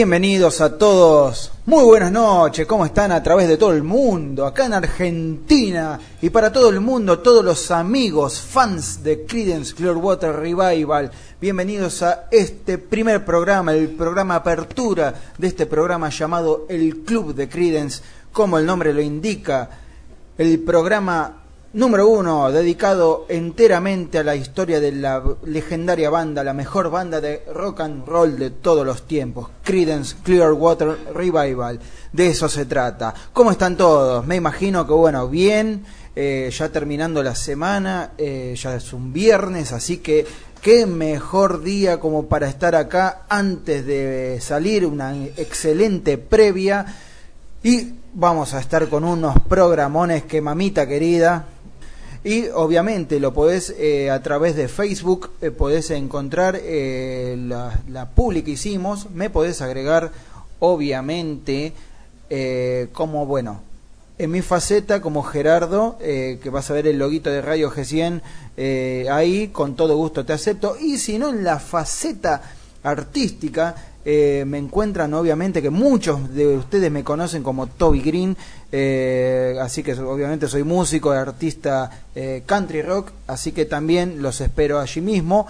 Bienvenidos a todos. Muy buenas noches. ¿Cómo están a través de todo el mundo? Acá en Argentina y para todo el mundo, todos los amigos, fans de Creedence Clearwater Revival. Bienvenidos a este primer programa, el programa apertura de este programa llamado El Club de Creedence, como el nombre lo indica. El programa Número uno, dedicado enteramente a la historia de la legendaria banda, la mejor banda de rock and roll de todos los tiempos, Creedence Clearwater Revival. De eso se trata. ¿Cómo están todos? Me imagino que, bueno, bien, eh, ya terminando la semana, eh, ya es un viernes, así que qué mejor día como para estar acá antes de salir, una excelente previa. Y vamos a estar con unos programones que mamita querida, y obviamente lo podés eh, a través de Facebook, eh, podés encontrar eh, la, la que hicimos, me podés agregar obviamente como, bueno, en mi faceta como Gerardo, que vas a ver el loguito de Radio G100 ahí, con todo gusto te acepto. Y si no, en la faceta artística, eh, me encuentran obviamente que muchos de ustedes me conocen como Toby Green, eh, así que obviamente soy músico, artista eh, country rock, así que también los espero allí mismo.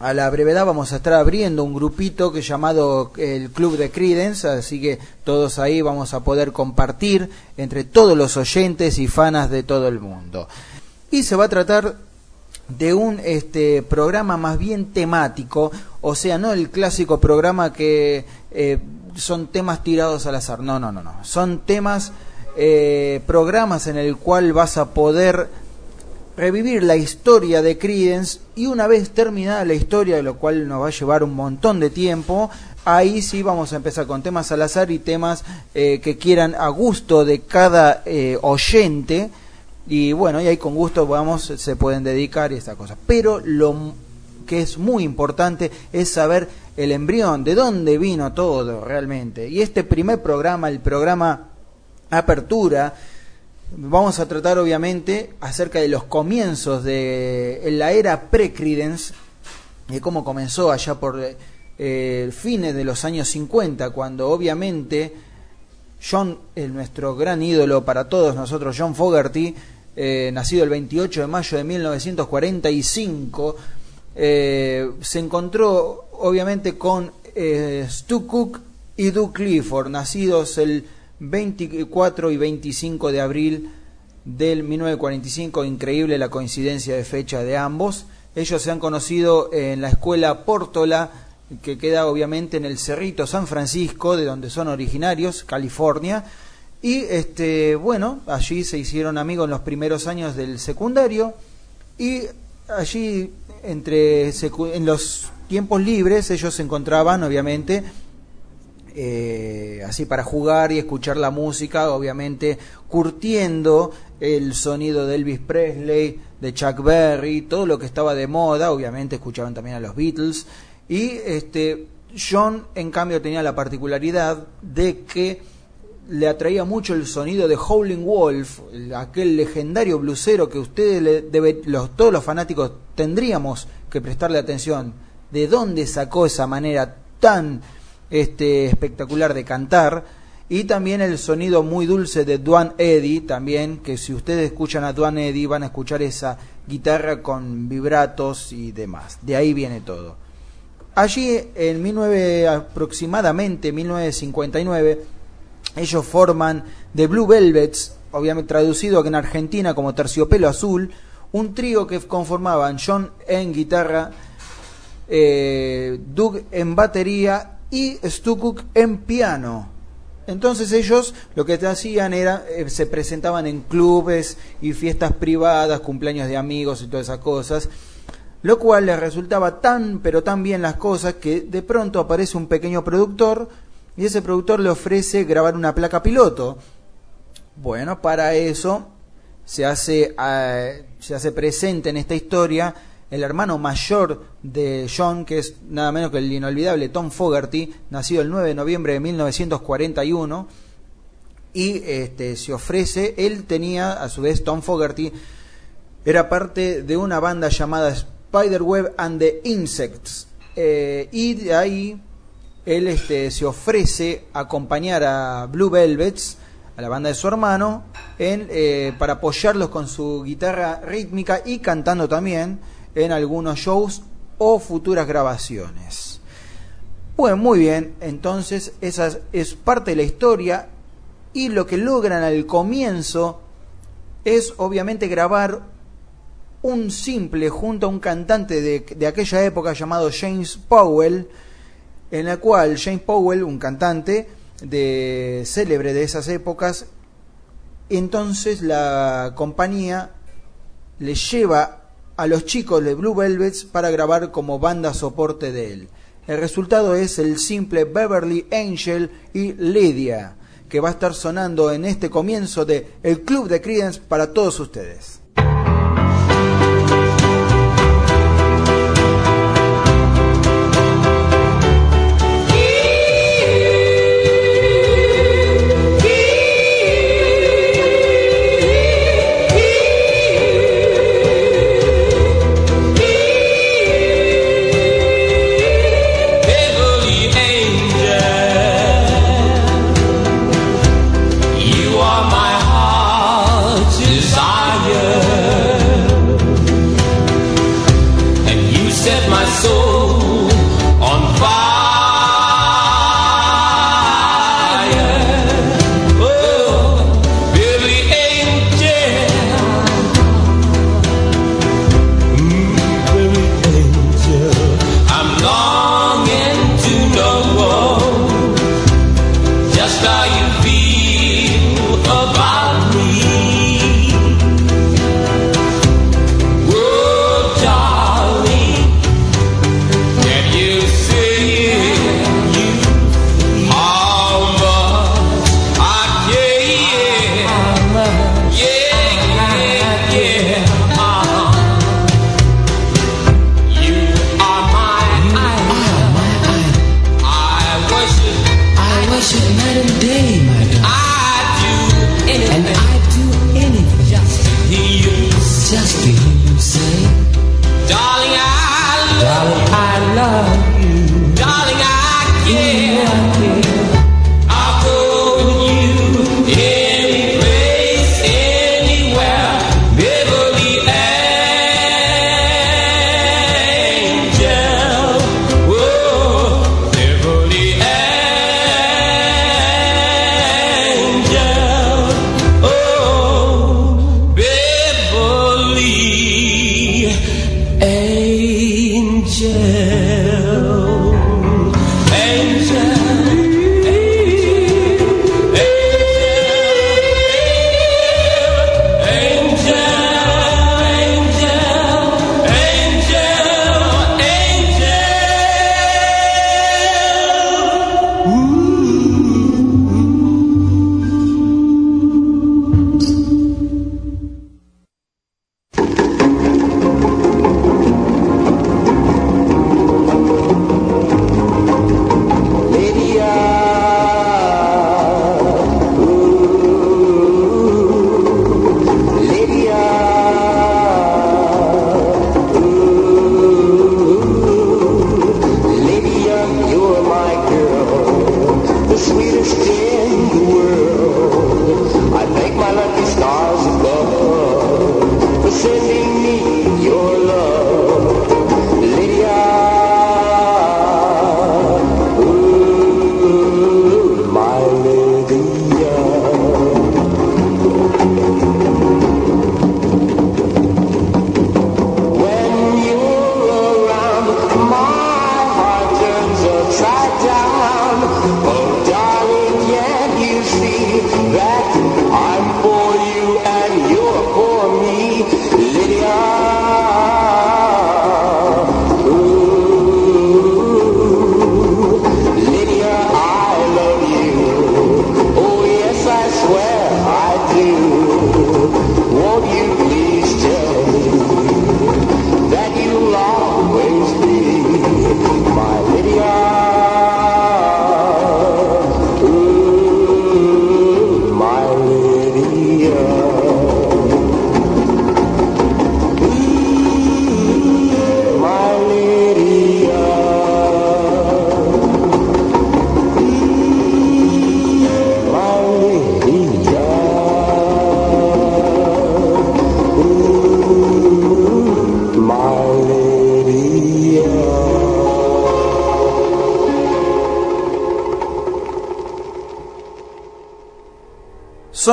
A la brevedad vamos a estar abriendo un grupito que llamado el Club de Credence, así que todos ahí vamos a poder compartir entre todos los oyentes y fanas de todo el mundo. Y se va a tratar de un este, programa más bien temático, o sea, no el clásico programa que eh, son temas tirados al azar, no, no, no, no, son temas, eh, programas en el cual vas a poder revivir la historia de Credence y una vez terminada la historia, lo cual nos va a llevar un montón de tiempo, ahí sí vamos a empezar con temas al azar y temas eh, que quieran a gusto de cada oyente, y bueno, y ahí con gusto vamos, se pueden dedicar y esta cosa. Pero lo que es muy importante es saber el embrión, de dónde vino todo realmente. Y este primer programa, el programa Apertura, vamos a tratar obviamente acerca de los comienzos de la era pre-Credence, de cómo comenzó allá por eh, fines de los años 50, cuando obviamente John, el, nuestro gran ídolo para todos nosotros, John Fogerty, eh, nacido el 28 de mayo de 1945, eh, se encontró obviamente con eh, Stu Cook y Doug Clifford, nacidos el 24 y 25 de abril del 1945, increíble la coincidencia de fecha de ambos. Ellos se han conocido en la escuela Pórtola, que queda obviamente en el Cerrito San Francisco, de donde son originarios, California, y este, bueno, allí se hicieron amigos en los primeros años del secundario y allí entre en los tiempos libres ellos se encontraban obviamente eh, así para jugar y escuchar la música, obviamente curtiendo el sonido de Elvis Presley, de Chuck Berry, todo lo que estaba de moda, obviamente escuchaban también a los Beatles. Y este John en cambio tenía la particularidad de que le atraía mucho el sonido de Howling Wolf, aquel legendario blusero que ustedes le debe, todos los fanáticos tendríamos que prestarle atención. ¿De dónde sacó esa manera tan este, espectacular de cantar? Y también el sonido muy dulce de Duane Eddy, también, que si ustedes escuchan a Duane Eddy van a escuchar esa guitarra con vibratos y demás. De ahí viene todo. Allí, en 19, aproximadamente 1959, ellos forman The Blue Velvets, obviamente traducido en Argentina como Terciopelo Azul, un trío que conformaban John en guitarra, eh, Doug en batería y Stu Cook en piano. Entonces ellos lo que hacían era, eh, se presentaban en clubes y fiestas privadas, cumpleaños de amigos y todas esas cosas, lo cual les resultaba tan pero tan bien las cosas que de pronto aparece un pequeño productor y ese productor le ofrece grabar una placa piloto. Bueno, para eso se hace, eh, se hace presente en esta historia el hermano mayor de John, que es nada menos que el inolvidable Tom Fogerty, nacido el 9 de noviembre de 1941, y este, se ofrece, él tenía, a su vez, Tom Fogerty, era parte de una banda llamada Spiderweb and the Insects, eh, y de ahí él este, se ofrece a acompañar a Blue Velvets, a la banda de su hermano, en, eh, para apoyarlos con su guitarra rítmica y cantando también en algunos shows o futuras grabaciones. Bueno, muy bien, entonces esa es parte de la historia y lo que logran al comienzo es obviamente grabar un simple junto a un cantante de, de aquella época llamado James Powell, en la cual James Powell, un cantante de célebre de esas épocas, entonces la compañía le lleva a los chicos de Blue Velvets para grabar como banda soporte de él. El resultado es el simple Beverly Angel y Lydia, que va a estar sonando en este comienzo de El Club de Credence para todos ustedes.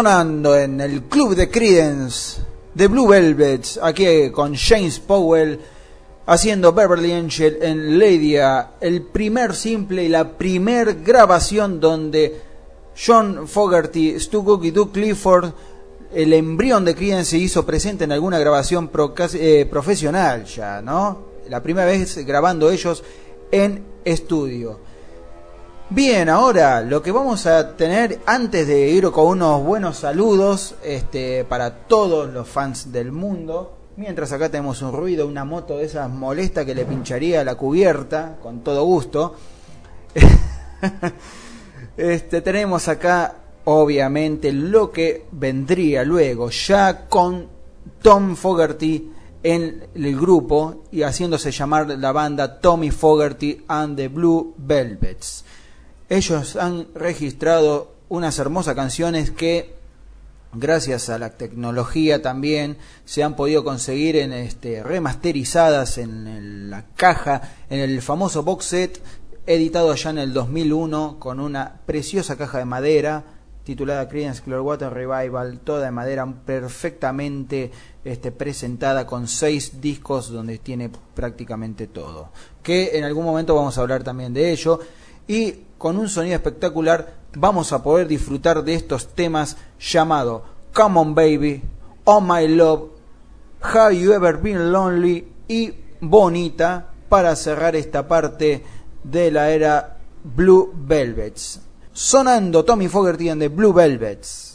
Sonando en el club de Credence de Blue Velvets, aquí con James Powell haciendo Beverly Angel en Lydia, el primer simple y la primer grabación donde John Fogerty, Stu Cook y Doug Clifford, el embrión de Creedence se hizo presente en alguna grabación eh, profesional ya, ¿no? La primera vez grabando ellos en estudio. Bien, ahora lo que vamos a tener antes de ir con unos buenos saludos este, para todos los fans del mundo. Mientras acá tenemos un ruido, una moto de esas molesta que le pincharía la cubierta, con todo gusto. este, tenemos acá, obviamente, lo que vendría luego, ya con Tom Fogerty en el grupo y haciéndose llamar la banda Tommy Fogerty and the Blue Velvets. Ellos han registrado unas hermosas canciones que gracias a la tecnología también se han podido conseguir en este remasterizadas en la caja en el famoso box set editado ya en el 2001 con una preciosa caja de madera titulada Creedence Clearwater Revival, toda de madera perfectamente este, presentada con seis discos donde tiene prácticamente todo. Que en algún momento vamos a hablar también de ello. Y con un sonido espectacular vamos a poder disfrutar de estos temas llamados Come On Baby, Oh My Love, Have You Ever Been Lonely y Bonita para cerrar esta parte de la era Blue Velvets. Sonando Tommy Fogerty the Blue Velvets.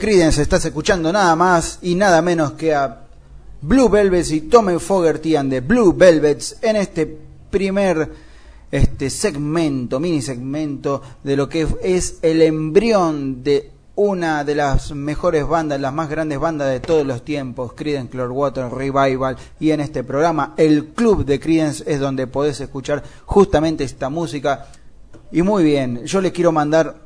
Creedence estás escuchando nada más y nada menos que a Blue Velvets y Tommy Fogerty and the Blue Velvets en este primer este segmento, mini segmento de lo que es el embrión de una de las mejores bandas, las más grandes bandas de todos los tiempos, Creedence Clearwater Revival y en este programa el Club de Creedence es donde podés escuchar justamente esta música. Y muy bien, yo les quiero mandar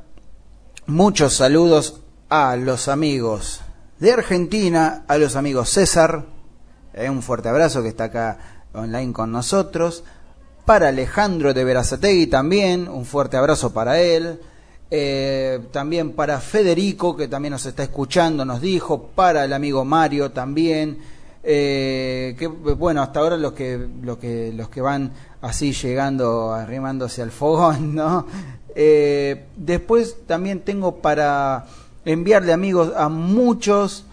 muchos saludos a los amigos de Argentina, a los amigos César, eh, un fuerte abrazo que está acá online con nosotros, para Alejandro de Verazategui también, un fuerte abrazo para él, eh, también para Federico, que también nos está escuchando, nos dijo, para el amigo Mario también, eh, que bueno, hasta ahora los que, los que, los que van así llegando, arrimándose al fogón, ¿no? Después también tengo para enviarle amigos a muchos,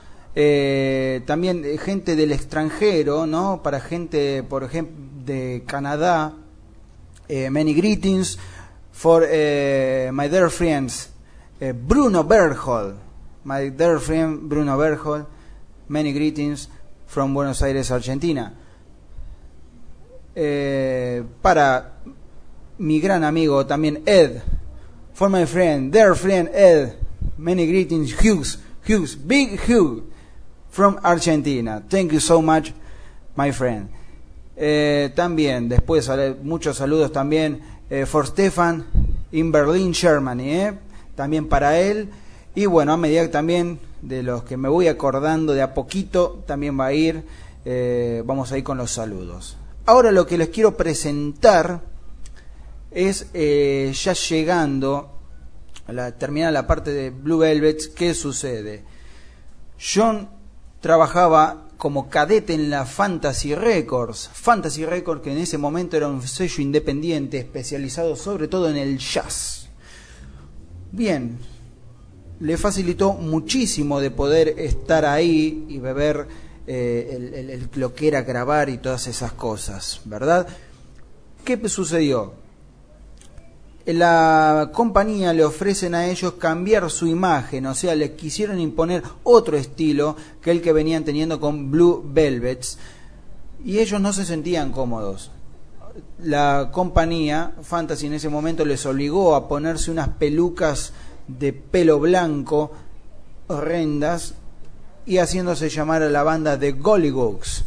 también gente del extranjero, ¿no? Para gente, por ejemplo, de Canadá, many greetings, for uh, my dear friends Bruno Berhol, my dear friend Bruno Berhol, many greetings from Buenos Aires, Argentina. Eh, para mi gran amigo también Ed, for my friend, dear friend Ed, many greetings, Hughes, Hughes, Big Hugh from Argentina. Thank you so much, my friend. Eh, también, después muchos saludos también eh, for Stefan in Berlin, Germany, eh, también para él. Y bueno, a medida que también de los que me voy acordando de a poquito, también va a ir, eh, vamos a ir con los saludos. Ahora lo que les quiero presentar es ya llegando la, terminar la parte de Blue Velvets, ¿qué sucede? John trabajaba como cadete en la Fantasy Records. Fantasy Records que en ese momento era un sello independiente especializado sobre todo en el jazz. Bien, le facilitó muchísimo de poder estar ahí y beber eh, lo que era grabar y todas esas cosas, ¿verdad? ¿Qué sucedió? La compañía le ofrecen a ellos cambiar su imagen, o sea, le quisieron imponer otro estilo que el que venían teniendo con Blue Velvets, y ellos no se sentían cómodos. La compañía, Fantasy en ese momento, les obligó a ponerse unas pelucas de pelo blanco horrendas y haciéndose llamar a la banda de Gollywoods,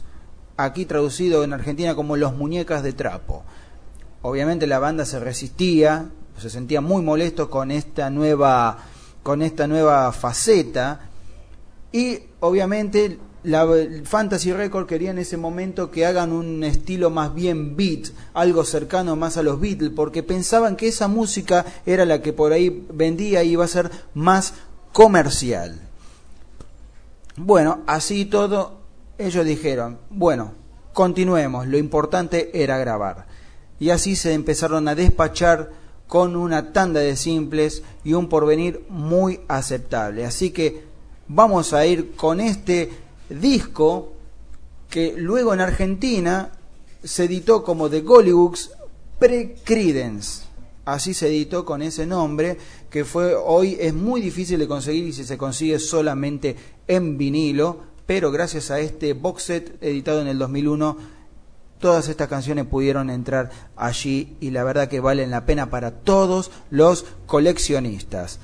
aquí traducido en Argentina como los muñecas de trapo. Obviamente la banda se resistía, se sentía muy molesto con esta nueva, con esta nueva faceta y obviamente la Fantasy Record quería en ese momento que hagan un estilo más bien beat, algo cercano más a los Beatles, porque pensaban que esa música era la que por ahí vendía y iba a ser más comercial. Bueno, así todo, ellos dijeron, bueno, continuemos, lo importante era grabar y así se empezaron a despachar con una tanda de simples y un porvenir muy aceptable. Así que vamos a ir con este disco que luego en Argentina se editó como The Gollywoods Pre-Credence. Así se editó con ese nombre que fue hoy es muy difícil de conseguir y si se consigue solamente en vinilo, pero gracias a este box set editado en el 2001 todas estas canciones pudieron entrar allí y la verdad que valen la pena para todos los coleccionistas.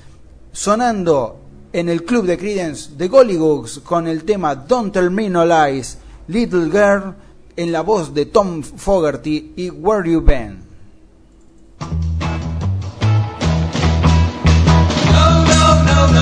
Sonando en el club de Credence de Gollygogs con el tema Don't Tell Me Lies, Little Girl, en la voz de Tom Fogerty y Where You Been. No, no, no,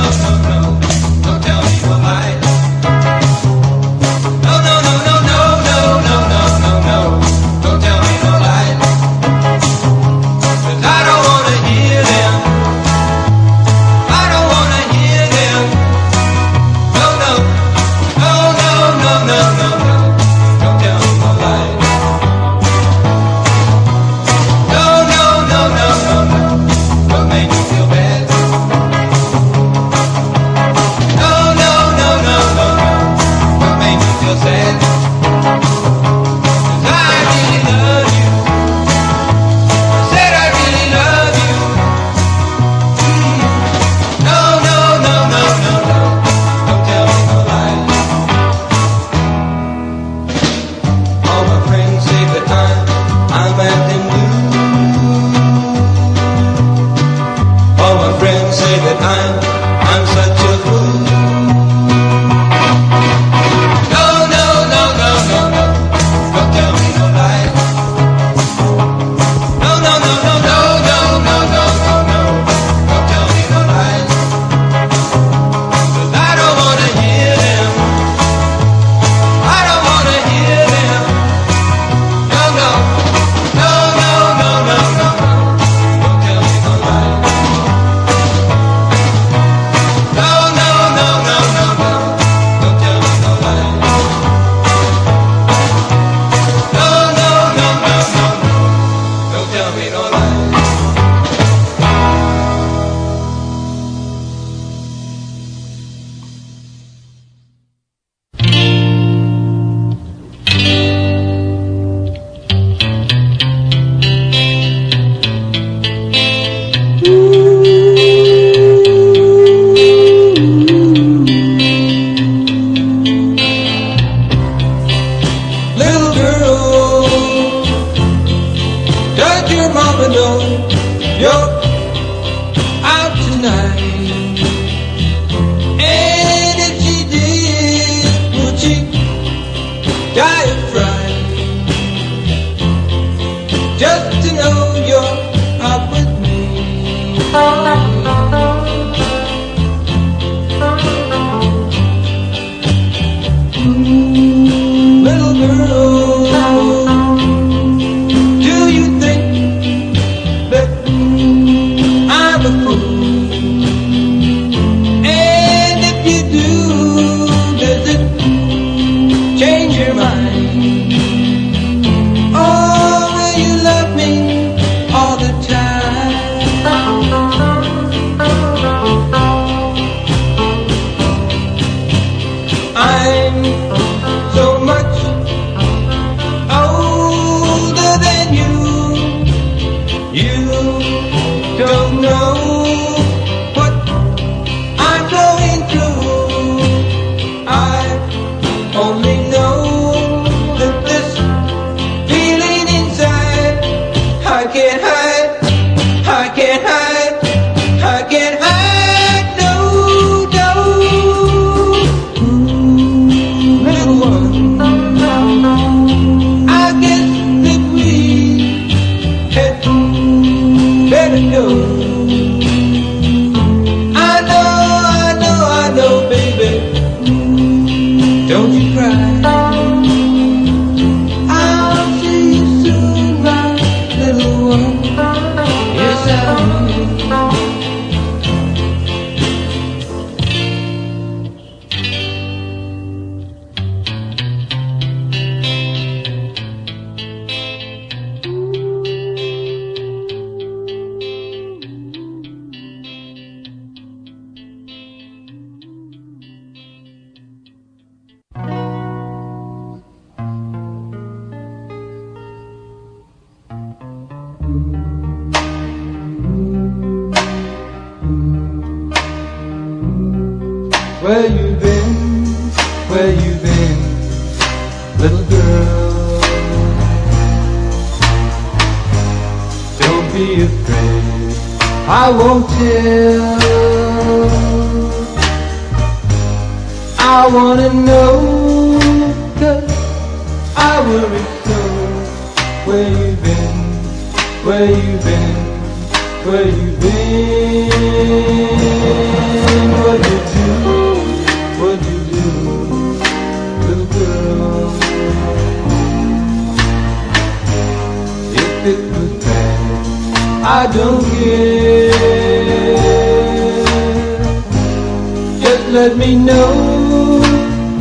let me know,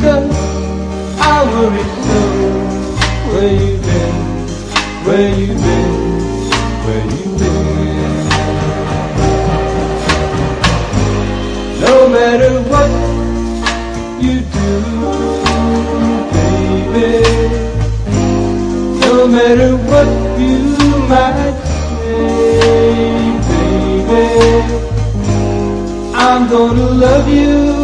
cause I worry so. Where you been? Where you been? Where you been? No matter what you do, baby. No matter what you might say, baby. I'm gonna love you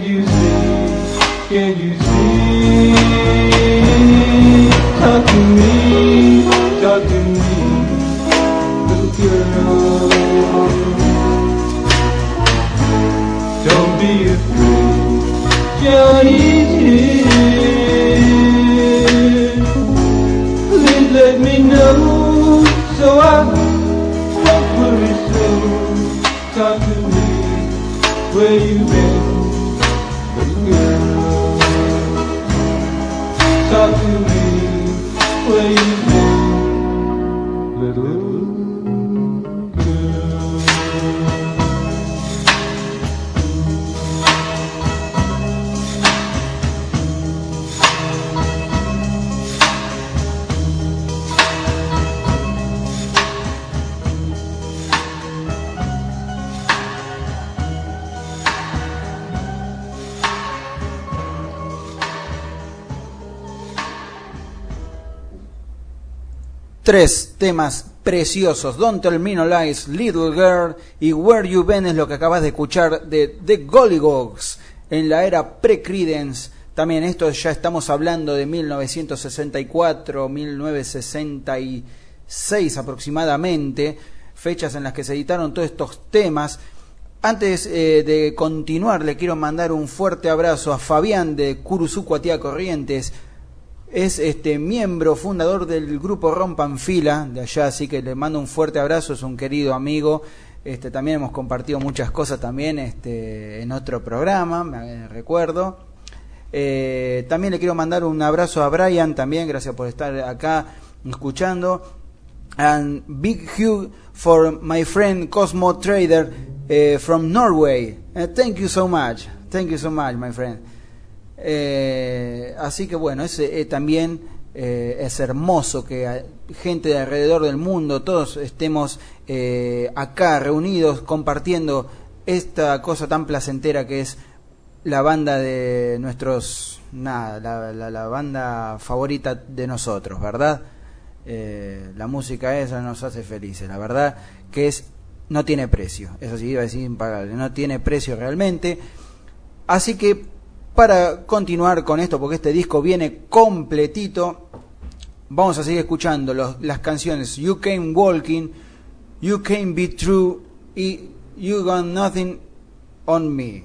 changes. Tres temas preciosos. Don't Tell Lies, Little Girl y Where You Been es lo que acabas de escuchar de The Gollygogs en la era pre-Credence. También esto ya estamos hablando de 1964, 1966 aproximadamente, fechas en las que se editaron todos estos temas. Antes eh, de continuar, le quiero mandar un fuerte abrazo a Fabián de Curuzucuatía Corrientes, es este miembro fundador del grupo Rompanfila de allá, así que le mando un fuerte abrazo, es un querido amigo. Este, también hemos compartido muchas cosas también este, en otro programa, me recuerdo. Eh, también le quiero mandar un abrazo a Brian, también gracias por estar acá escuchando. And big hug for my friend Cosmo Trader eh, from Norway. Eh, thank you so much. Thank you so much, my friend. Eh, así que bueno, es, eh, también eh, es hermoso que gente de alrededor del mundo, todos estemos eh, acá reunidos compartiendo esta cosa tan placentera que es la banda de nuestros, nada, la, la- la banda favorita de nosotros, ¿verdad? La música esa nos hace felices, la verdad que es no tiene precio, eso sí iba a decir impagable, no tiene precio realmente. Así que para continuar con esto, porque este disco viene completito, vamos a seguir escuchando las canciones You Came Walking, You Came Be True y You Got Nothing on Me.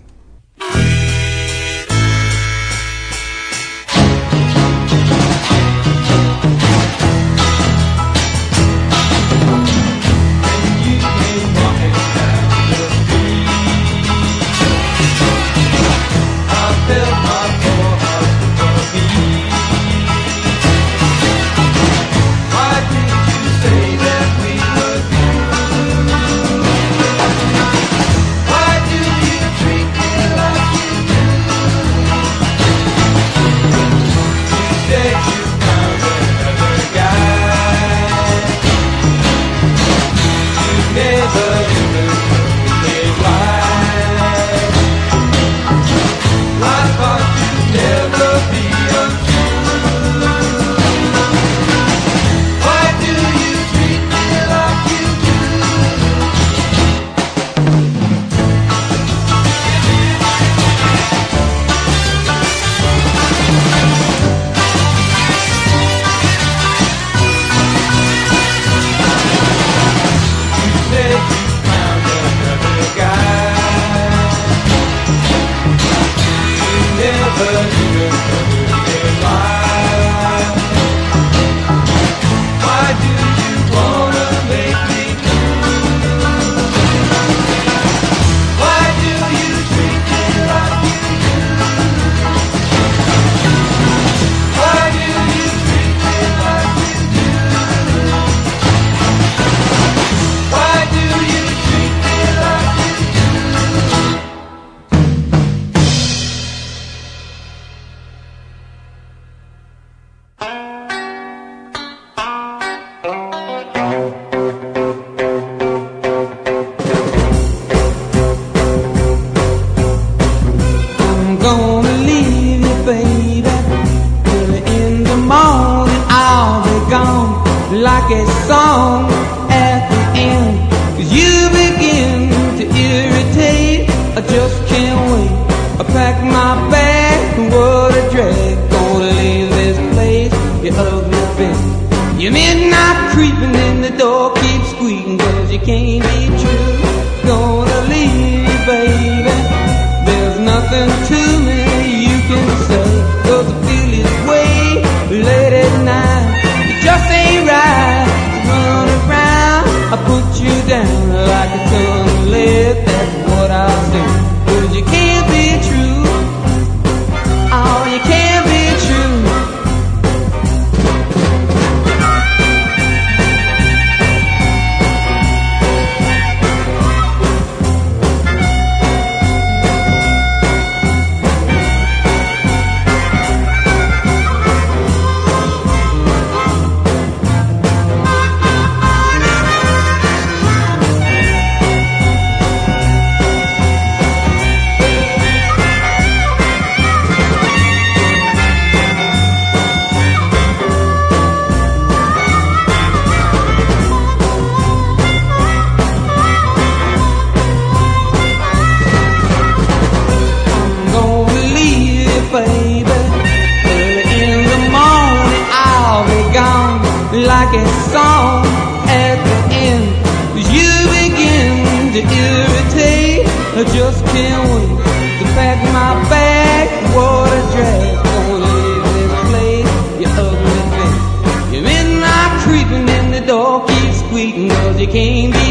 you came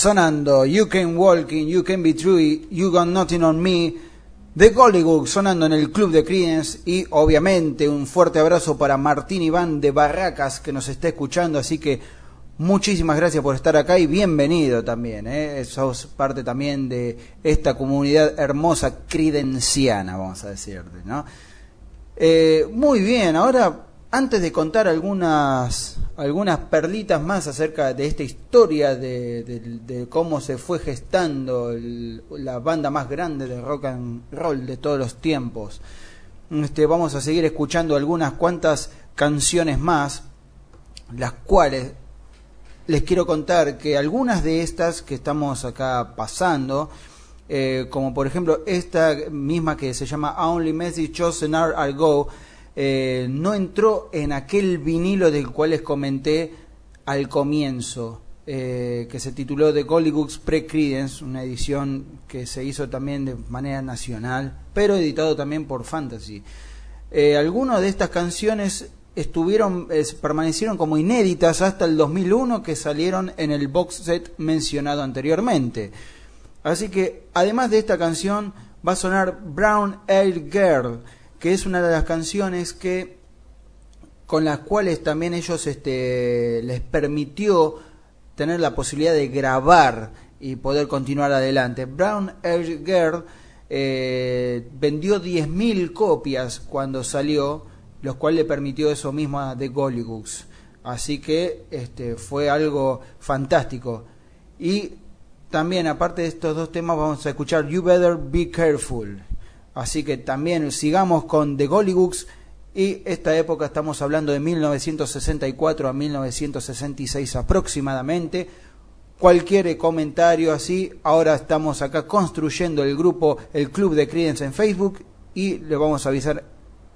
sonando You Can Walking, You Can Be True, You Got Nothing On Me, The Gollywog sonando en el Club de Creedence y obviamente un fuerte abrazo para Martín Iván de Barracas que nos está escuchando, así que muchísimas gracias por estar acá y bienvenido también, ¿eh? sos parte también de esta comunidad hermosa credenciana, vamos a decirte, ¿no? Eh, muy bien, ahora antes de contar algunas, algunas perlitas más acerca de este historia de, cómo se fue gestando la banda más grande de rock and roll de todos los tiempos, este, vamos a seguir escuchando algunas cuantas canciones más, las cuales les quiero contar que algunas de estas que estamos acá pasando, eh, como por ejemplo esta misma que se llama Only Message Chosen Are Are Go, eh, no entró en aquel vinilo del cual les comenté al comienzo, eh, que se tituló The Gollywoods Pre-Credence, una edición que se hizo también de manera nacional, pero editado también por Fantasy. Eh, algunas de estas canciones estuvieron permanecieron como inéditas hasta el 2001 que salieron en el box set mencionado anteriormente. Así que además de esta canción va a sonar Brown Eyed Girl, que es una de las canciones que con las cuales también ellos este, les permitió tener la posibilidad de grabar y poder continuar adelante. Brown Eyed Girl eh, vendió 10.000 copias cuando salió, los cuales le permitió eso mismo a The Gollywoods. Así que este, fue algo fantástico. Y también, aparte de estos dos temas, vamos a escuchar You Better Be Careful. Así que también sigamos con The Gollywoods. Y esta época estamos hablando de 1964 a 1966 aproximadamente. Cualquier comentario así, ahora estamos acá construyendo el grupo, el club de Credence en Facebook y le vamos a avisar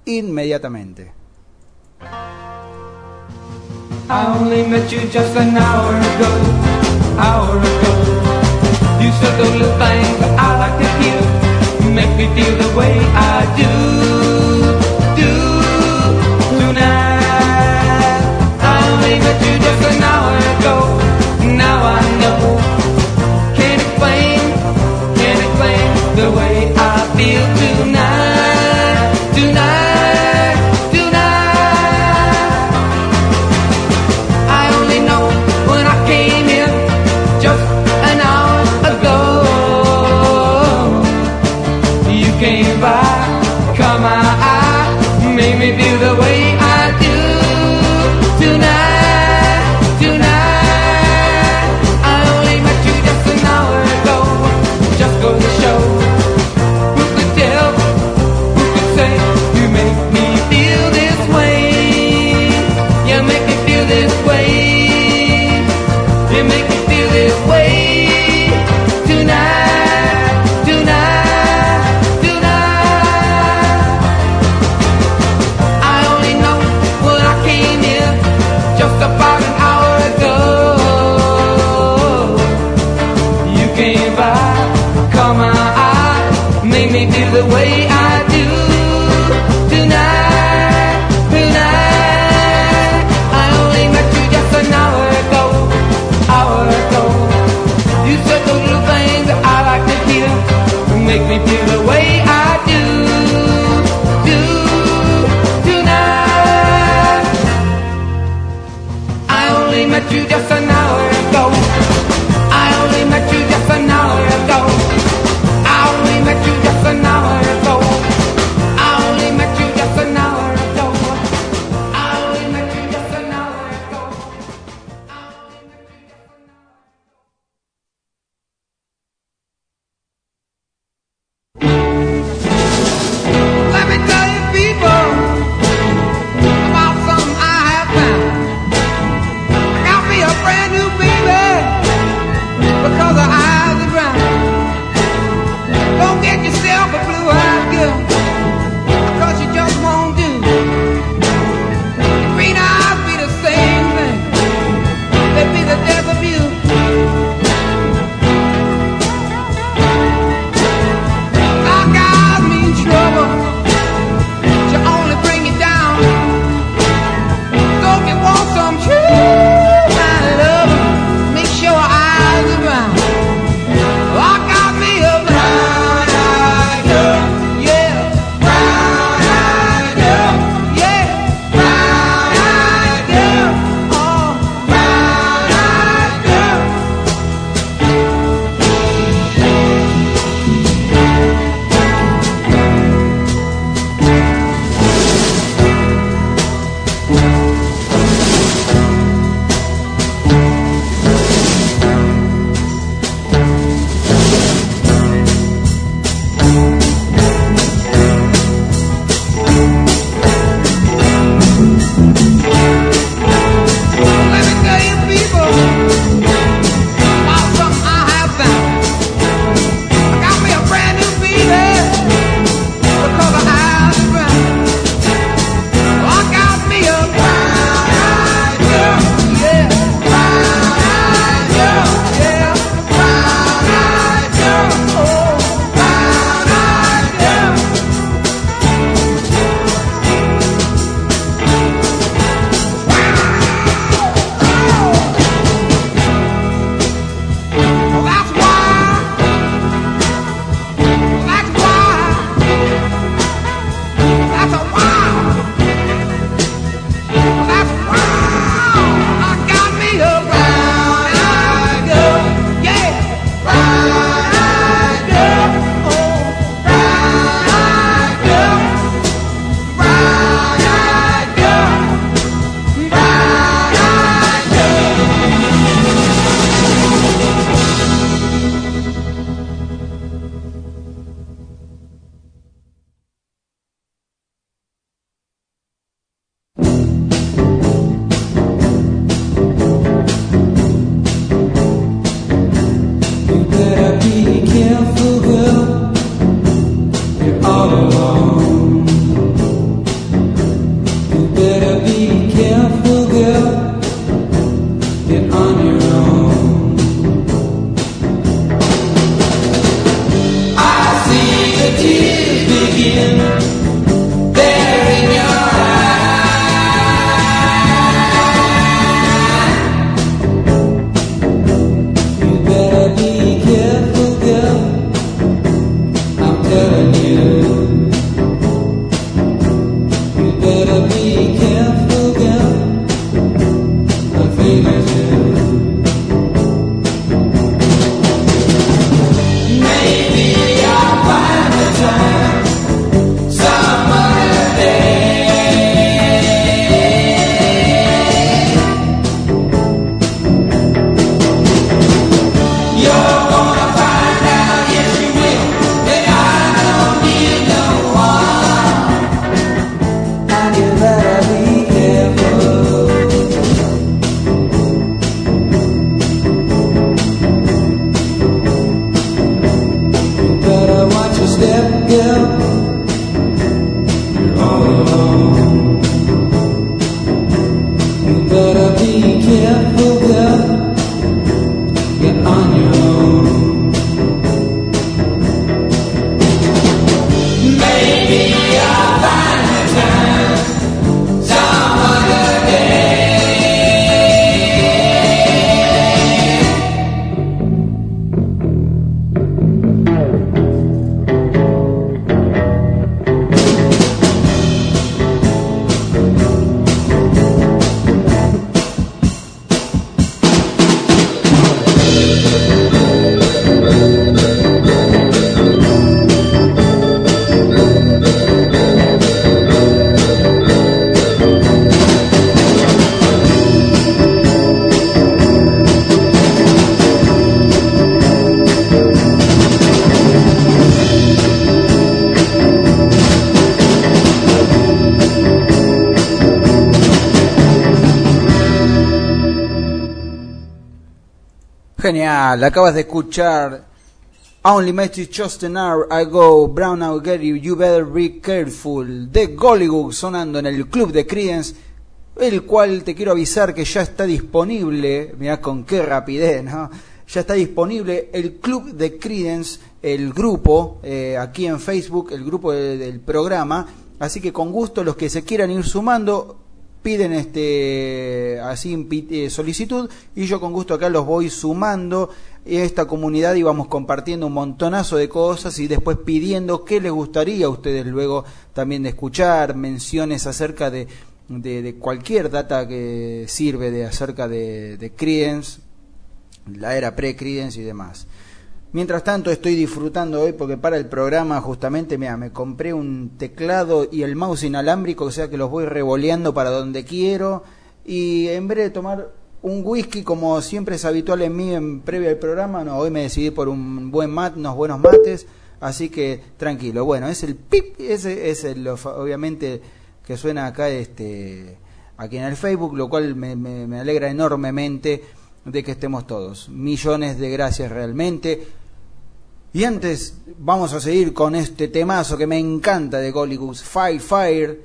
inmediatamente. Make me feel the way I do just an hour ago, now I know. Can't explain, can't explain the way I feel tonight, Genial, acabas de escuchar Only Message Just an Hour Ago, Brown Out Gary, You Better Be Careful, de Gollywog sonando en el club de Creedence, el cual te quiero avisar que ya está disponible, mirá con qué rapidez, ¿no? Ya está disponible el club de Creedence, el grupo, eh, aquí en Facebook, el grupo de- del programa, así que con gusto los que se quieran ir sumando, piden este así eh, solicitud y yo con gusto acá los voy sumando esta comunidad y vamos compartiendo un montonazo de cosas y después pidiendo qué les gustaría a ustedes luego también de escuchar menciones acerca de, de, cualquier data que sirve de acerca de, de la era pre-Creedence y demás. Mientras tanto estoy disfrutando hoy porque para el programa justamente mira, me compré un teclado y el mouse inalámbrico, o sea que los voy revoleando para donde quiero y en vez de tomar un whisky como siempre es habitual en mí en previo al programa, no, hoy me decidí por un buen mat, unos buenos mates, así que tranquilo. Bueno, es el pip, ese es el obviamente que suena acá este aquí en el Facebook, lo cual me, alegra enormemente de que estemos todos. Millones de gracias realmente. Y antes vamos a seguir con este temazo que me encanta de Gollygoose, Fire Fire,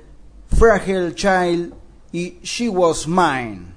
Fragile Child She Was Mine.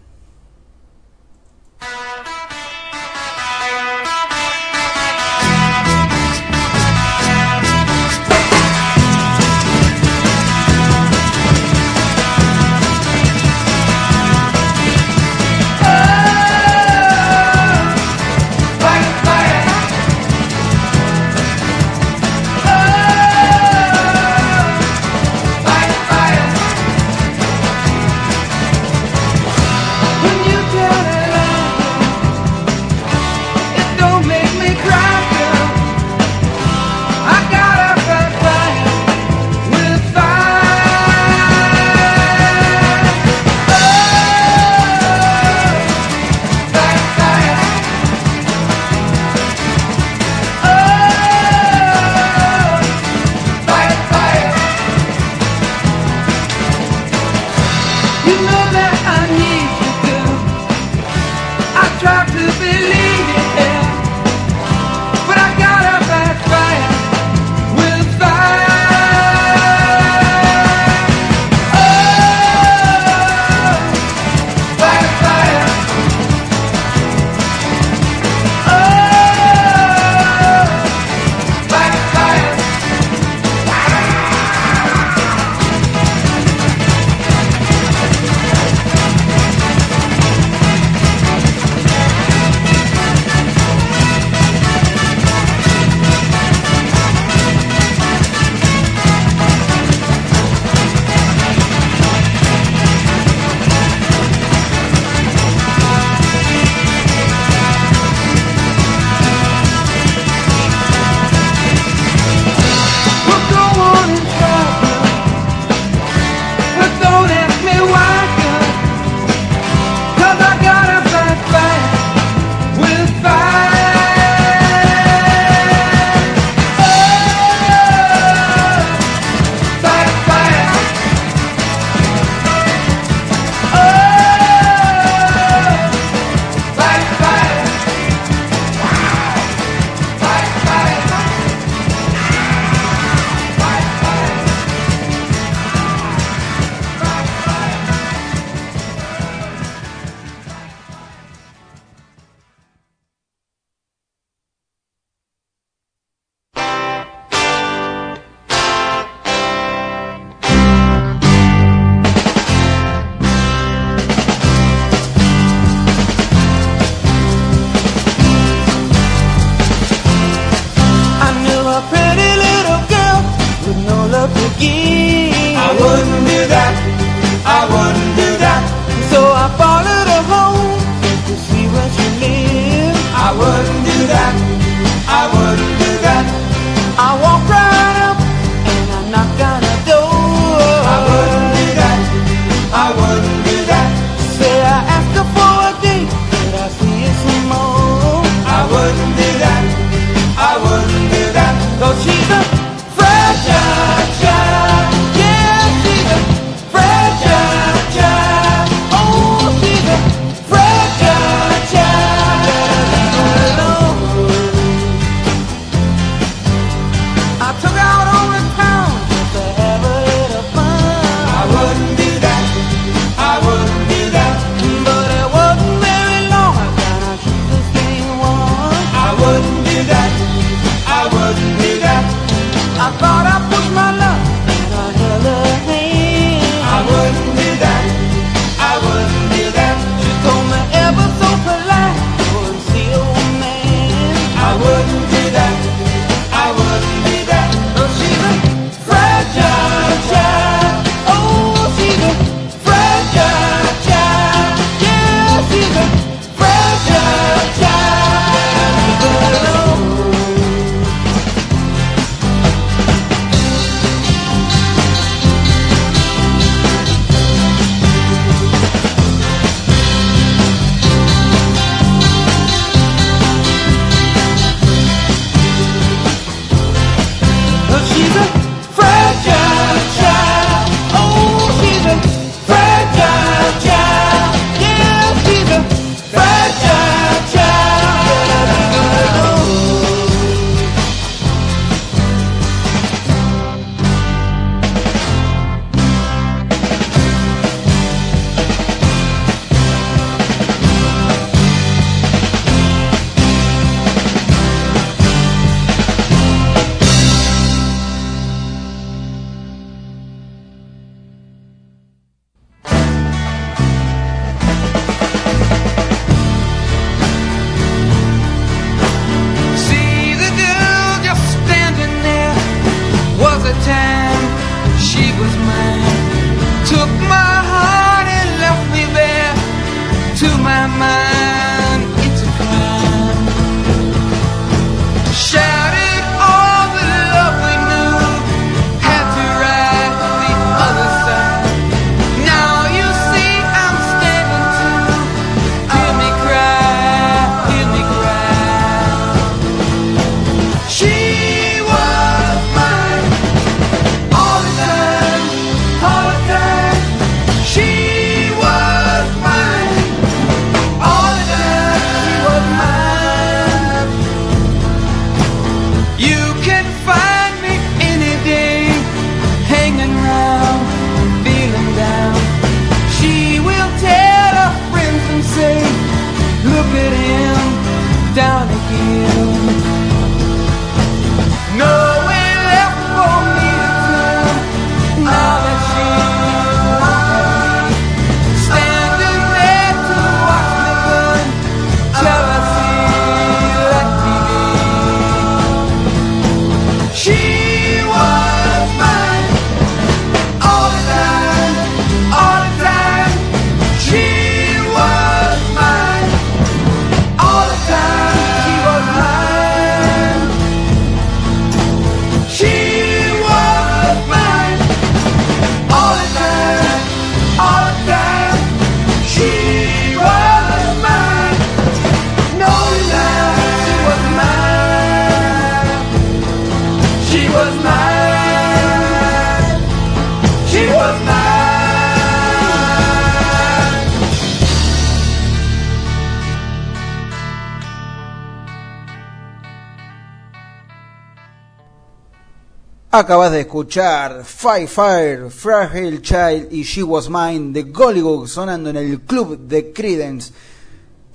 Acabas de escuchar Fire Fire, Fragile Child y She Was Mine de Gollywog sonando en el club de Credence.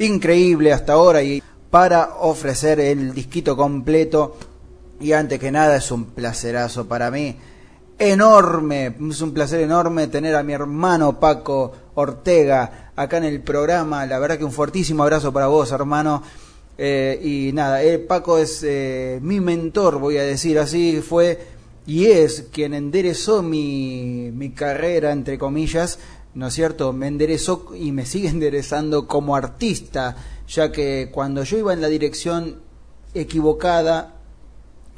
Increíble hasta ahora y para ofrecer el disquito completo. Y antes que nada es un placerazo para mí. Enorme, es un placer enorme tener a mi hermano Paco Ortega acá en el programa. La verdad que un fortísimo abrazo para vos, hermano. Eh, y nada, eh, Paco es eh, mi mentor, voy a decir así, fue y es quien enderezó mi, mi carrera, entre comillas, ¿no es cierto? Me enderezó y me sigue enderezando como artista, ya que cuando yo iba en la dirección equivocada,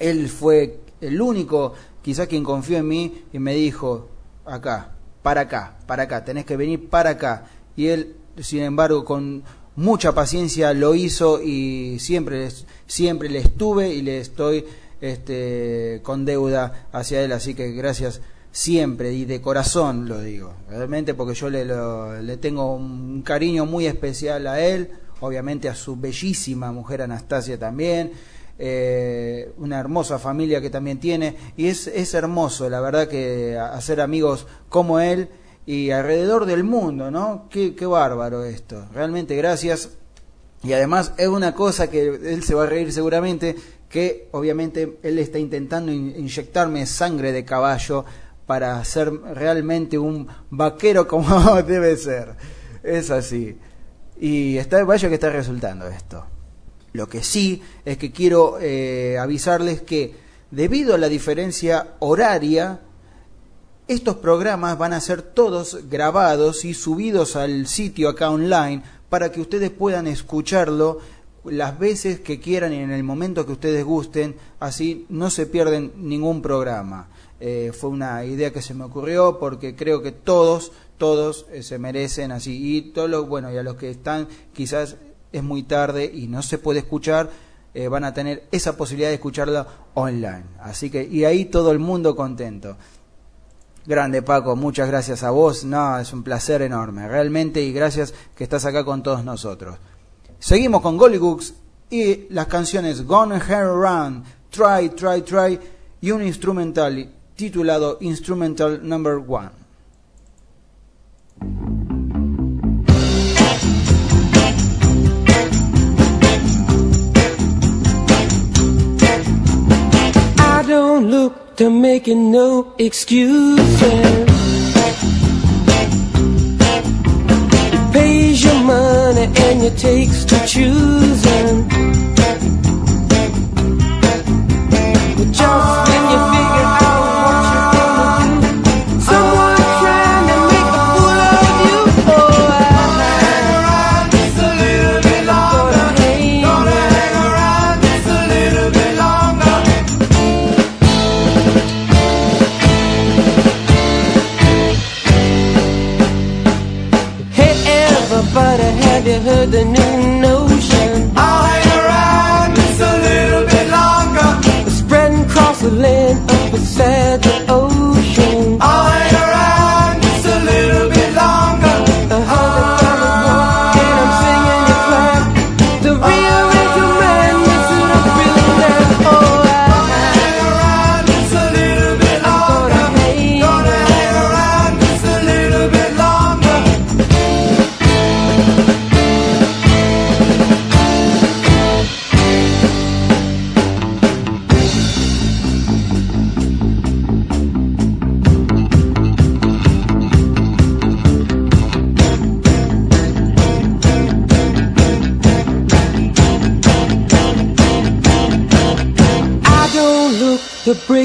él fue el único, quizás quien confió en mí y me dijo, acá, para acá, para acá, tenés que venir para acá. Y él, sin embargo, con mucha paciencia lo hizo y siempre, siempre le estuve y le estoy este, con deuda hacia él, así que gracias siempre y de corazón lo digo, realmente porque yo le, le tengo un cariño muy especial a él, obviamente a su bellísima mujer Anastasia también, eh, una hermosa familia que también tiene, y es, es hermoso, la verdad que hacer amigos como él y alrededor del mundo, ¿no? Qué, qué bárbaro esto, realmente gracias. Y además es una cosa que él se va a reír seguramente, que obviamente él está intentando inyectarme sangre de caballo para ser realmente un vaquero como debe ser. Es así. Y está, vaya que está resultando esto. Lo que sí es que quiero eh, avisarles que debido a la diferencia horaria, estos programas van a ser todos grabados y subidos al sitio acá online para que ustedes puedan escucharlo las veces que quieran y en el momento que ustedes gusten, así no se pierden ningún programa. Eh, fue una idea que se me ocurrió porque creo que todos, todos eh, se merecen así. Y todo lo, bueno, y a los que están quizás es muy tarde y no se puede escuchar, eh, van a tener esa posibilidad de escucharla online. Así que, y ahí todo el mundo contento. Grande Paco, muchas gracias a vos. No, es un placer enorme, realmente, y gracias que estás acá con todos nosotros. Seguimos con Gollygooks y las canciones Gone Hair Run, Try, Try, Try y un instrumental titulado Instrumental Number One. I don't look to making no excuses. Money and you takes to choosing. But just when you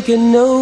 to breaking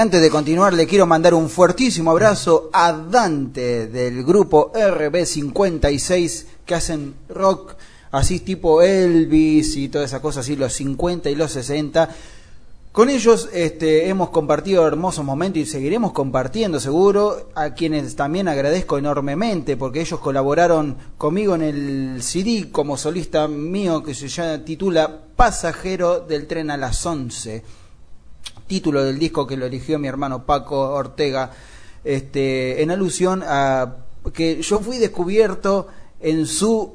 antes de continuar, le quiero mandar un fuertísimo abrazo a Dante del grupo RB56 que hacen rock así tipo Elvis y toda esa cosa así, los 50 y los 60. Con ellos este, hemos compartido hermosos momentos y seguiremos compartiendo seguro, a quienes también agradezco enormemente porque ellos colaboraron conmigo en el CD como solista mío que se llama, titula Pasajero del tren a las 11, título del disco que lo eligió mi hermano Paco Ortega, este, en alusión a que yo fui descubierto en su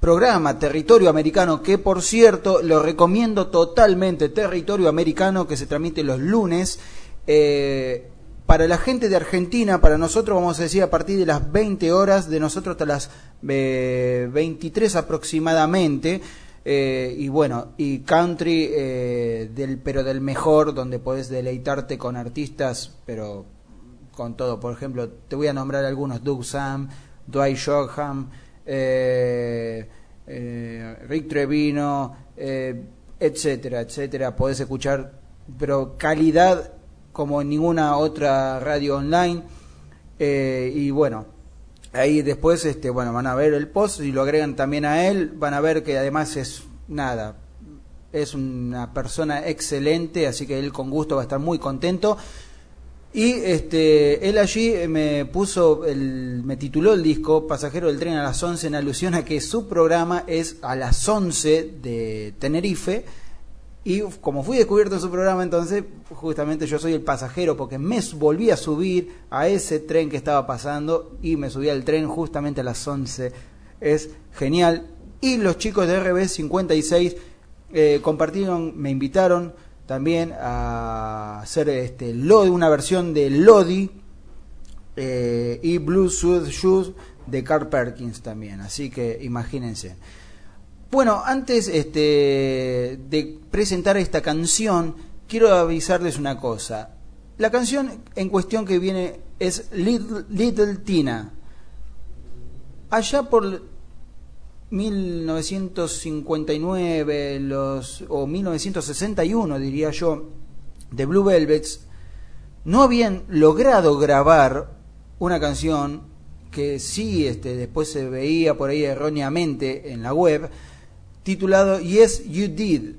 programa Territorio Americano, que por cierto lo recomiendo totalmente, Territorio Americano, que se transmite los lunes. Eh, para la gente de Argentina, para nosotros vamos a decir a partir de las 20 horas, de nosotros hasta las 23 eh, aproximadamente. Eh, y bueno, y country del pero del mejor, donde podés deleitarte con artistas, pero con todo. Por ejemplo, te voy a nombrar algunos: Doug Sam, Dwight Shockham, eh, eh, Rick Trevino, eh, etcétera, etcétera. Podés escuchar, pero calidad como en ninguna otra radio online. y bueno, ahí después este, bueno, van a ver el post y lo agregan también a él. Van a ver que además es nada. Es una persona excelente, así que él con gusto va a estar muy contento. Y este, él allí me puso, el, me tituló el disco Pasajero del tren a las 11 en alusión a que su programa es a las 11 de Tenerife. Y como fui descubierto en su programa, entonces justamente yo soy el pasajero porque me volví a subir a ese tren que estaba pasando y me subí al tren justamente a las 11. Es genial. Y los chicos de RB56 eh, compartieron, me invitaron también a hacer este, una versión de Lodi eh, y Blue Suit Shoes de Carl Perkins también. Así que imagínense. Bueno, antes este, de presentar esta canción, quiero avisarles una cosa. La canción en cuestión que viene es Little, Little Tina. Allá por 1959 los, o 1961, diría yo, de Blue Velvets, no habían logrado grabar una canción que sí este, después se veía por ahí erróneamente en la web, titulado Yes You Did.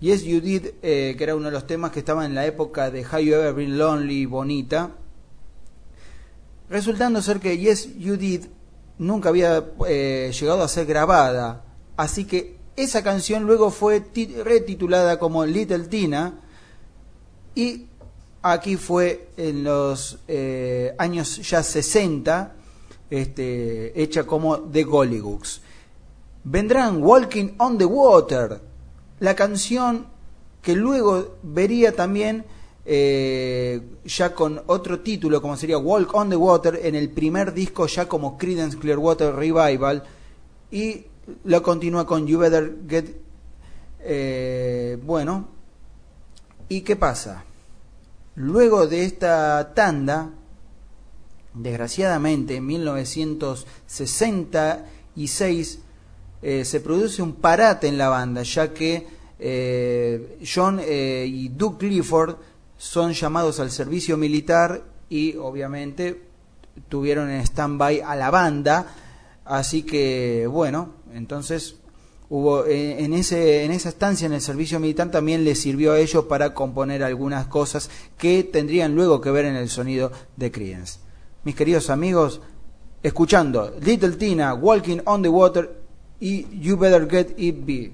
Yes You Did, eh, que era uno de los temas que estaba en la época de How You Ever Been Lonely, Bonita, resultando ser que Yes You Did nunca había eh, llegado a ser grabada. Así que esa canción luego fue retitulada como Little Tina y aquí fue en los eh, años ya 60 este, hecha como The Gollygooks. Vendrán Walking on the Water, la canción que luego vería también eh, ya con otro título como sería Walk on the Water en el primer disco ya como Creedence Clearwater Revival y lo continúa con You Better Get eh, bueno y qué pasa luego de esta tanda desgraciadamente en 1966 eh, se produce un parate en la banda ya que John y Doug Clifford son llamados al servicio militar y obviamente tuvieron en stand-by a la banda, así que bueno, entonces hubo eh, en ese en esa estancia en el servicio militar también les sirvió a ellos para componer algunas cosas que tendrían luego que ver en el sonido de Creedence. Mis queridos amigos, escuchando Little Tina, Walking on the Water y You Better Get It Be.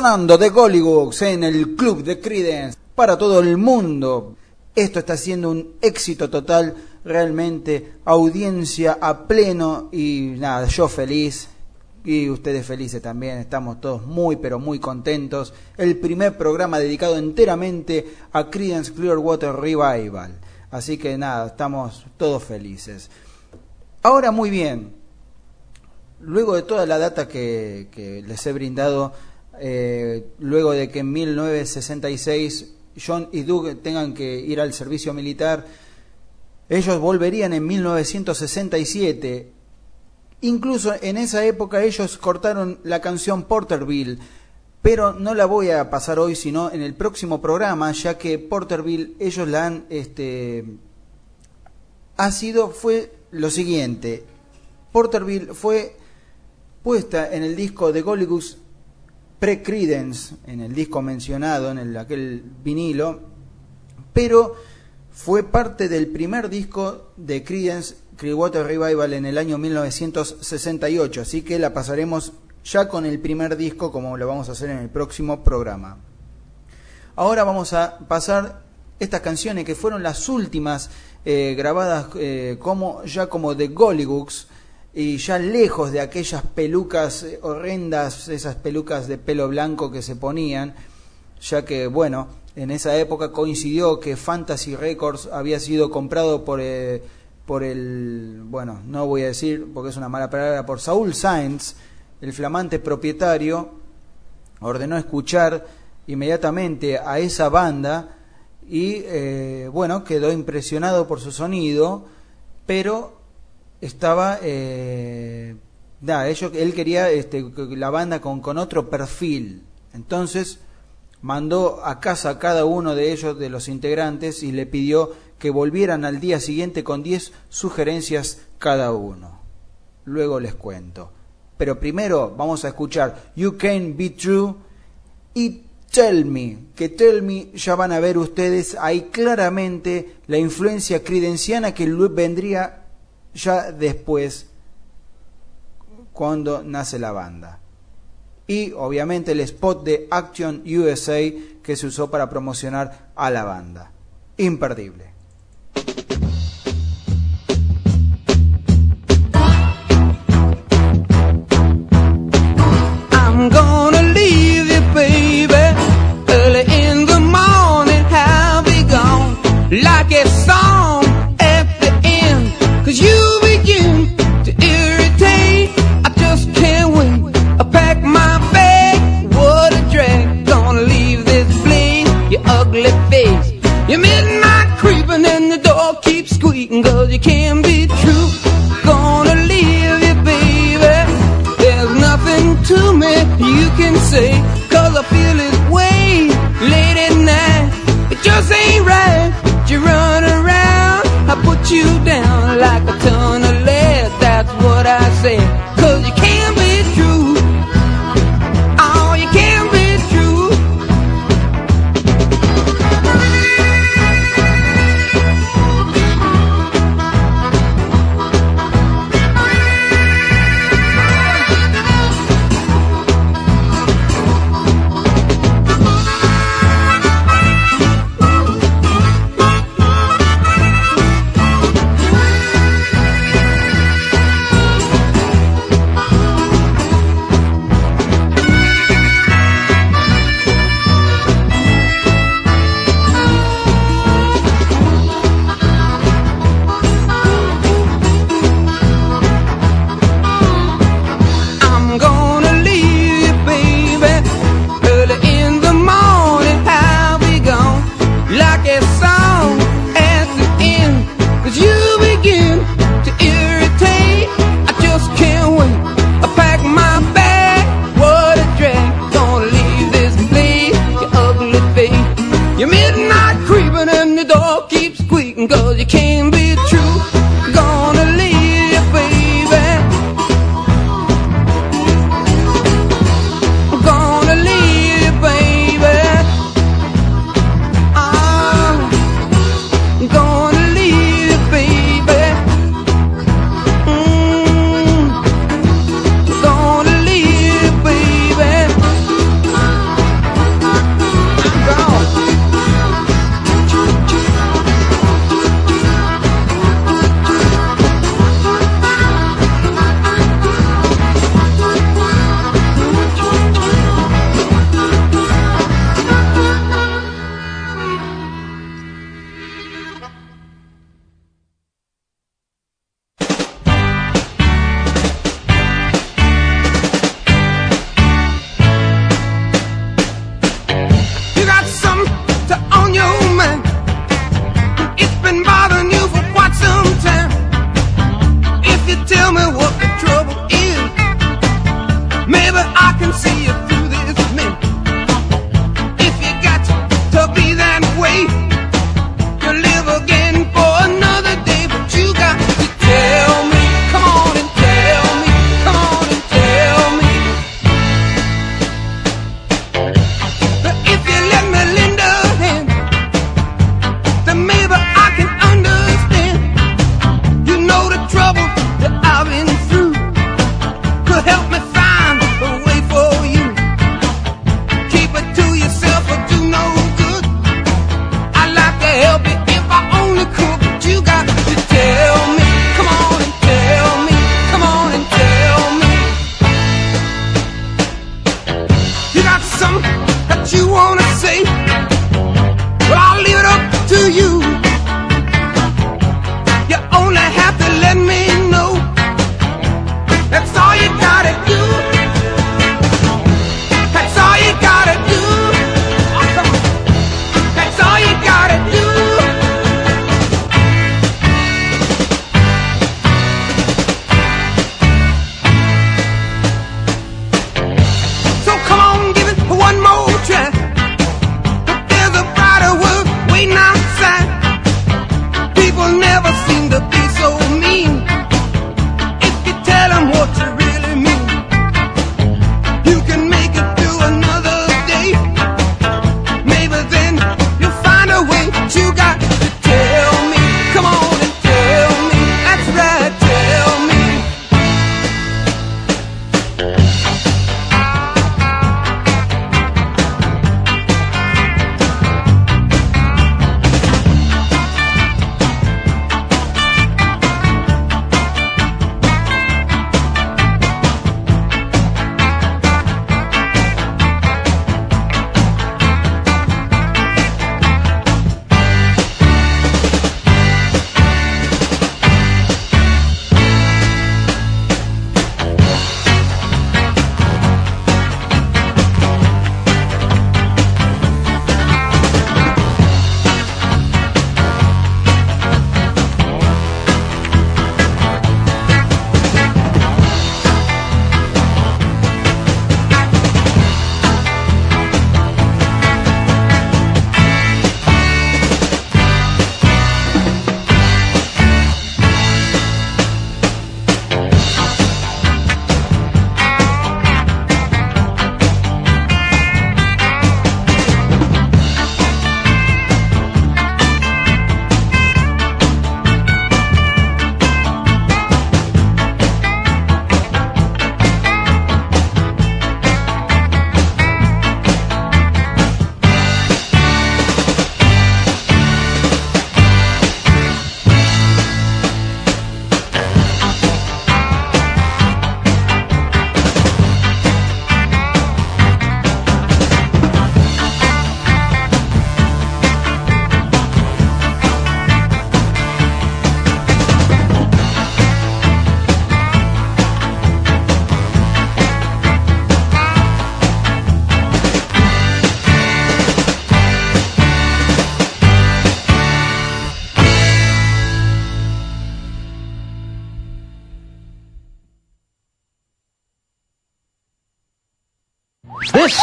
De Gollywoods en el club de Credence para todo el mundo. Esto está siendo un éxito total, realmente audiencia a pleno y nada, yo feliz y ustedes felices también, estamos todos muy pero muy contentos. El primer programa dedicado enteramente a Credence Clearwater Revival. Así que nada, estamos todos felices. Ahora muy bien, luego de toda la data que les he brindado, eh, luego de que en 1966 John y Doug tengan que ir al servicio militar, ellos volverían en 1967. Incluso en esa época ellos cortaron la canción Porterville, pero no la voy a pasar hoy, sino en el próximo programa, ya que Porterville ellos la han, este, ha sido, fue lo siguiente. Porterville fue puesta en el disco de Gollywoods pre-Credence, en el disco mencionado, en el, aquel vinilo, pero fue parte del primer disco de Credence Clearwater Revival en el año 1968, así que la pasaremos ya con el primer disco como lo vamos a hacer en el próximo programa. Ahora vamos a pasar estas canciones que fueron las últimas eh, grabadas eh, como ya como de Gollywoods y ya lejos de aquellas pelucas horrendas, esas pelucas de pelo blanco que se ponían, ya que bueno, en esa época coincidió que Fantasy Records había sido comprado por eh, por el, bueno, no voy a decir porque es una mala palabra, por Saul Sainz, el flamante propietario, ordenó escuchar inmediatamente a esa banda y eh, bueno, quedó impresionado por su sonido, pero estaba, eh, nada, ellos, él quería este, la banda con, con otro perfil, entonces mandó a casa a cada uno de ellos, de los integrantes, y le pidió que volvieran al día siguiente con 10 sugerencias cada uno. Luego les cuento. Pero primero vamos a escuchar You Can Be True y Tell Me, que Tell Me ya van a ver ustedes ahí claramente la influencia credenciana que vendría ya después cuando nace la banda. Y obviamente el spot de Action USA que se usó para promocionar a la banda. Imperdible. cheating cause you can't be true. Gonna leave you, baby. There's nothing to me you can say Cause I feel this way late at night. It just ain't right that you run around. I put you down like a ton of lead That's what I said.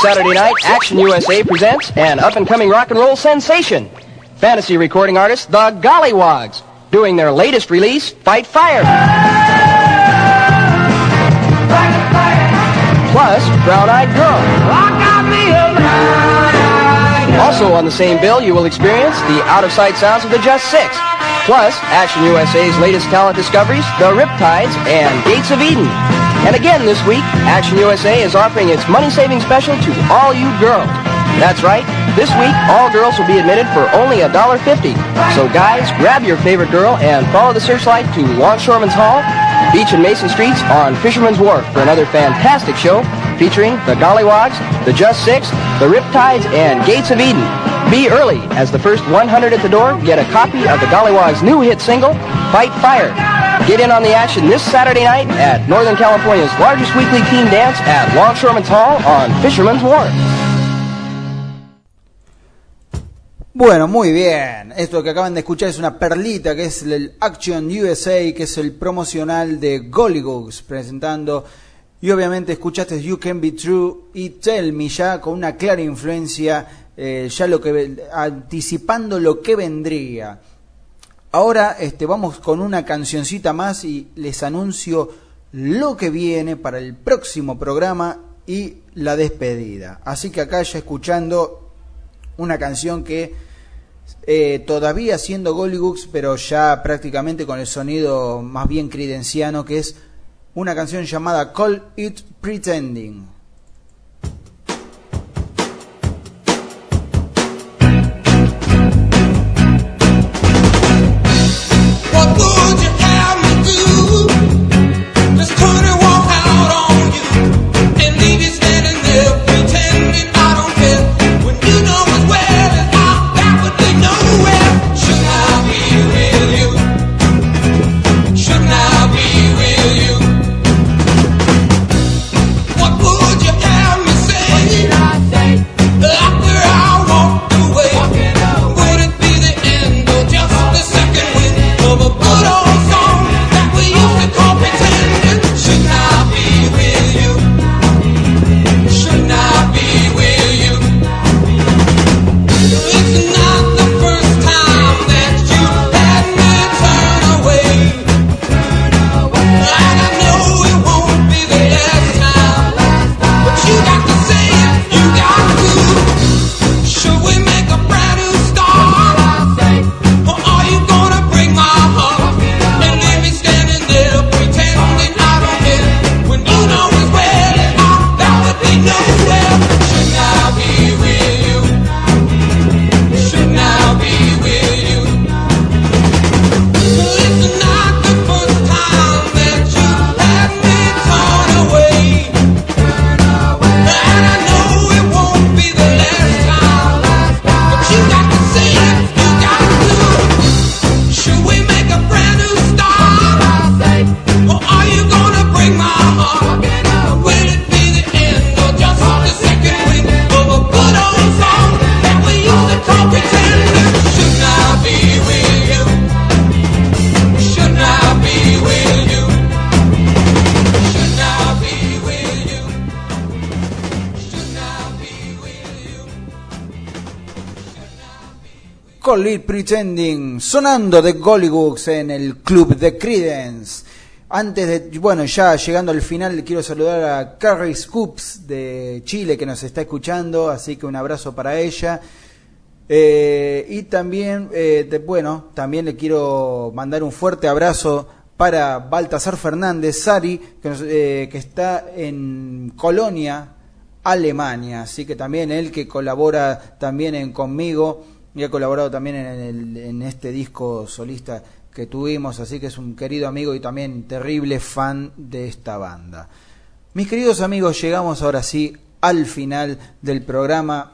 Saturday night, Action USA presents an up-and-coming rock and roll sensation. Fantasy recording artist the Gollywogs, doing their latest release, Fight Fire. Plus, Brown Eyed Girl. Also on the same bill, you will experience the out-of-sight sounds of the Just Six. Plus, Action USA's latest talent discoveries, the Riptides and Gates of Eden. And again this week, Action USA is offering its money-saving special to all you girls. That's right, this week all girls will be admitted for only $1.50. So guys, grab your favorite girl and follow the searchlight to Longshoreman's Hall, Beach and Mason Streets on Fisherman's Wharf for another fantastic show featuring the Gollywogs, the Just Six, the Riptides, and Gates of Eden. Be early, as the first 100 at the door get a copy of the Gollywogs' new hit single, Fight Fire. Get in on the action this Saturday night at Northern California's largest weekly teen dance at Longshoreman's Hall on Fisherman's Wharf. Bueno, muy bien. Esto que acaban de escuchar es una perlita que es el Action USA, que es el promocional de Gollygoogs, presentando. Y obviamente escuchaste You Can Be True y Tell Me ya con una clara influencia, eh, ya lo que anticipando lo que vendría. Ahora este, vamos con una cancioncita más y les anuncio lo que viene para el próximo programa y la despedida. Así que acá ya escuchando una canción que eh, todavía siendo Gollygoogs, pero ya prácticamente con el sonido más bien cridenciano, que es una canción llamada Call It Pretending. It Pretending, sonando de Gollygoogs en el club de Credence. Antes de, bueno, ya llegando al final, quiero saludar a Carrie Scoops de Chile que nos está escuchando, así que un abrazo para ella. Eh, y también, eh, bueno, también le quiero mandar un fuerte abrazo para Baltasar Fernández Sari, que, eh, que está en Colonia, Alemania. Así que también él que colabora también en conmigo y ha colaborado también en, este disco solista que tuvimos. Así que es un querido amigo y también terrible fan de esta banda. Mis queridos amigos, llegamos ahora sí al final del programa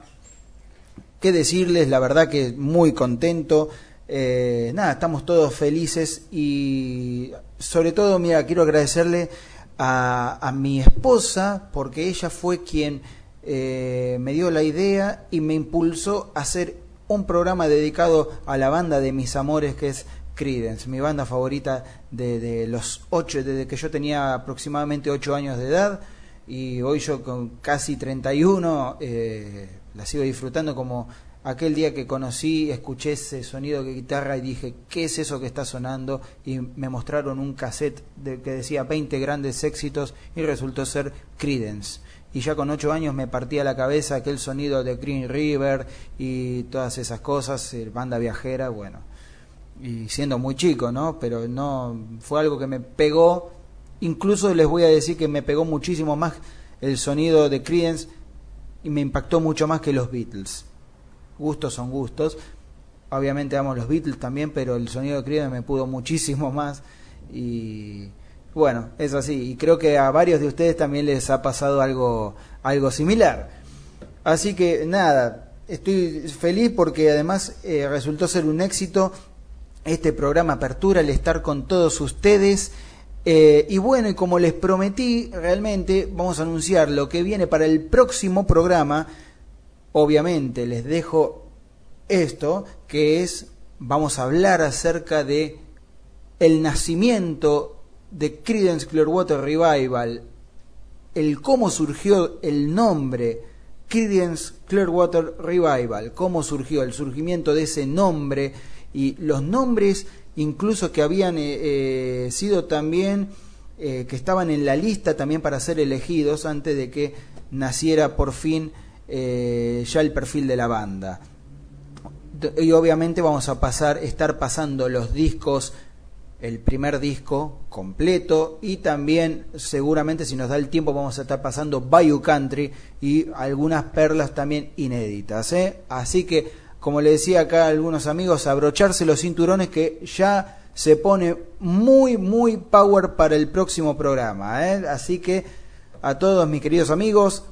qué decirles, la verdad que muy contento. Eh, nada, estamos todos felices y sobre todo, mira, quiero agradecerle a, a mi esposa porque ella fue quien eh, me dio la idea y me impulsó a hacer un programa dedicado a la banda de mis amores que es Creedence, mi banda favorita de, los ocho, desde que yo tenía aproximadamente ocho años de edad y hoy yo con casi 31 eh, la sigo disfrutando como aquel día que conocí, escuché ese sonido de guitarra y dije, ¿qué es eso que está sonando? Y me mostraron un cassette de, que decía 20 grandes éxitos y resultó ser Credence. Y ya con 8 años me partía la cabeza aquel sonido de Green River y todas esas cosas, eh, banda viajera, bueno. Y siendo muy chico, ¿no? Pero no, fue algo que me pegó, incluso les voy a decir que me pegó muchísimo más el sonido de Credence y me impactó mucho más que los Beatles gustos son gustos. Obviamente amo los Beatles también, pero el sonido de Creedence me pudo muchísimo más y bueno, es así. Y creo que a varios de ustedes también les ha pasado algo, algo similar. Así que nada, estoy feliz porque además eh, resultó ser un éxito este programa Apertura, el estar con todos ustedes. Eh, y bueno, y como les prometí, realmente vamos a anunciar lo que viene para el próximo programa obviamente les dejo esto, que es, vamos a hablar acerca de el nacimiento de Creedence Clearwater Revival, el cómo surgió el nombre Creedence Clearwater Revival, cómo surgió el surgimiento de ese nombre y los nombres incluso que habían eh, eh, sido también eh, que estaban en la lista también para ser elegidos antes de que naciera por fin eh, ya el perfil de la banda. Y obviamente vamos a pasar, estar pasando los discos, el primer disco completo y también seguramente si nos da el tiempo vamos a estar pasando Bayou Country y algunas perlas también inéditas. ¿eh? Así que, como le decía acá a algunos amigos, abrocharse los cinturones que ya se pone muy, muy power para el próximo programa. ¿eh? Así que a todos mis queridos amigos,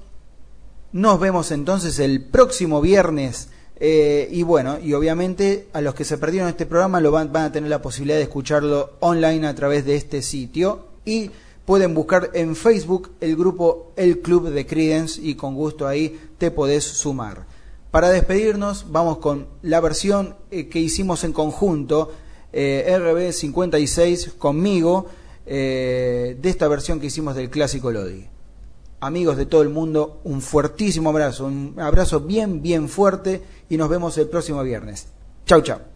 nos vemos entonces el próximo viernes. Eh, y bueno, y obviamente a los que se perdieron este programa lo van, a tener la posibilidad de escucharlo online a través de este sitio. Y pueden buscar en Facebook el grupo El Club de Credence y con gusto ahí te podés sumar. Para despedirnos, vamos con la versión eh, que hicimos en conjunto, eh, RB56 conmigo, de esta versión que hicimos del clásico Lodi amigos de todo el mundo, un fuertísimo abrazo, un abrazo bien, bien fuerte y nos vemos el próximo viernes. Chau, chau.